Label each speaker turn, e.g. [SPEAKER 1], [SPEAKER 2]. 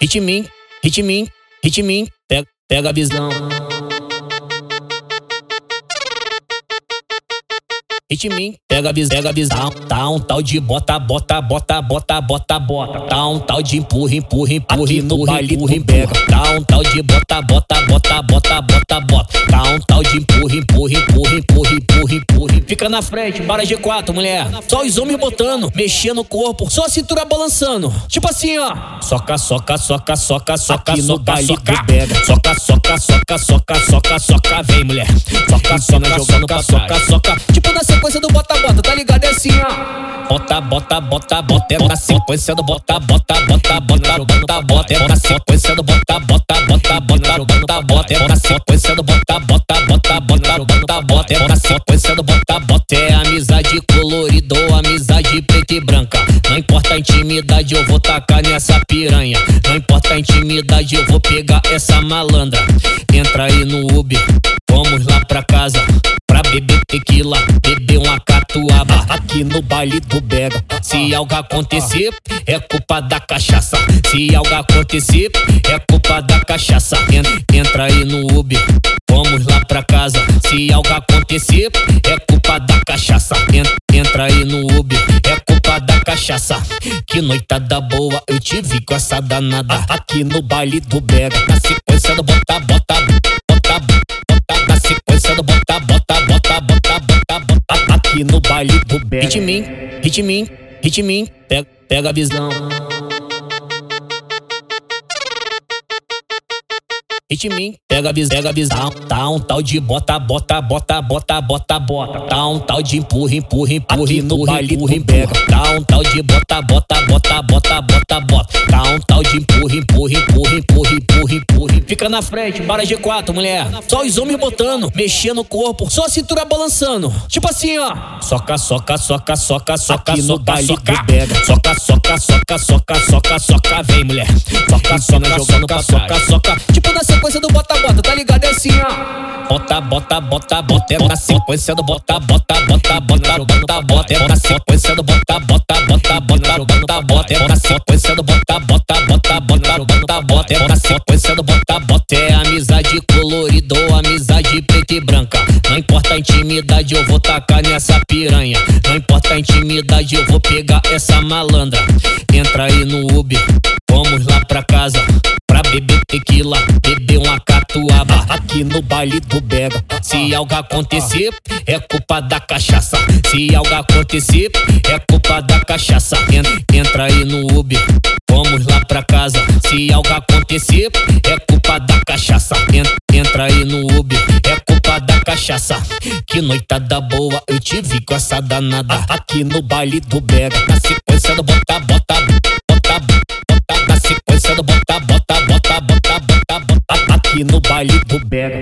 [SPEAKER 1] ritmin, ritmin, ritmin, pega, pega a visão. Ritmin, pega a visão, pega a visão. Tá um tal de bota, bota, bota, bota, bota, bota. Tá um tal de empurra, empurra, empurra, baile empurra, pega. Tá um tal de bota, bota, bota, bota, bota. Fica na frente, para G4, mulher. Só os homens botando, mexendo o corpo, só a cintura balançando. Tipo assim, ó. Soca, soca, soca, soca, soca, no baile do pega. Soca, soca, soca, soca, soca, soca, vem, mulher. Soca, soca, soca, soca, soca. Tipo na sequência do bota, bota, tá ligado? É assim, ó. Bota, bota, bota, bota, na sequência do bota, bota, bota, bota, bota, bota, na sequência do bota, bota, bota, bota, bota, bota, na sequência do bota, bota, bota, bota, bota, bota, na sequência e branca. Não importa a intimidade, eu vou tacar nessa piranha. Não importa a intimidade, eu vou pegar essa malandra. Entra aí no Uber, vamos lá pra casa beber tequila, beber uma catuaba aqui no baile do Bega. Se algo acontecer, é culpa da cachaça. Se algo acontecer, é culpa da cachaça. Entra aí no Uber, vamos lá pra casa. Se algo acontecer, é culpa da cachaça. Entra aí no Uber, é culpa da cachaça. Que noitada boa eu tive com essa danada aqui no baile do Bega. Na sequência do bota, bota, baile do Bega. Ritmin, ritmin, ritmin, pega, pega a visão. Ritmin, pega a visão, pega a visão. Tá um tal de bota, bota, bota, bota, bota, bota. Tá um tal de empurra, empurra, empurra, no baile do pega. Tá um tal de bota, bota, bota, bota, bota, bota. Tá um tal de empurra, empurra, empurra, empurra, empurra, empurra. Fica na frente, para G4, mulher. Só os homens botando, mexendo o corpo, só a cintura balançando. Tipo assim, ó. Soca, soca, soca, soca, soca, no baile do pega. Soca, soca, soca, soca, soca, soca, vem, mulher. Soca, soca, soca, soca, soca. Tipo na sequência do bota, bota, tá ligado? É assim, ó. Bota, bota, bota, bota, na sequência do bota, bota, bota, bota, bota, bota, na sequência do bota, bota, bota, bota, bota, bota, na sequência do bota, bota, bota, bota, bota, bota, na sequência importa a intimidade, eu vou tacar nessa piranha. Não importa a intimidade, eu vou pegar essa malandra. Entra aí no Uber, vamos lá pra casa beber tequila, beber uma catuaba aqui no baile do Bega. Se algo acontecer, é culpa da cachaça. Se algo acontecer, é culpa da cachaça. Entra aí no Uber, vamos lá pra casa. Se algo acontecer, é culpa da cachaça. Entra aí no Uber, é culpa da cachaça. Que noitada boa eu tive com essa danada aqui no baile do Bega. Na sequência do bota, bota,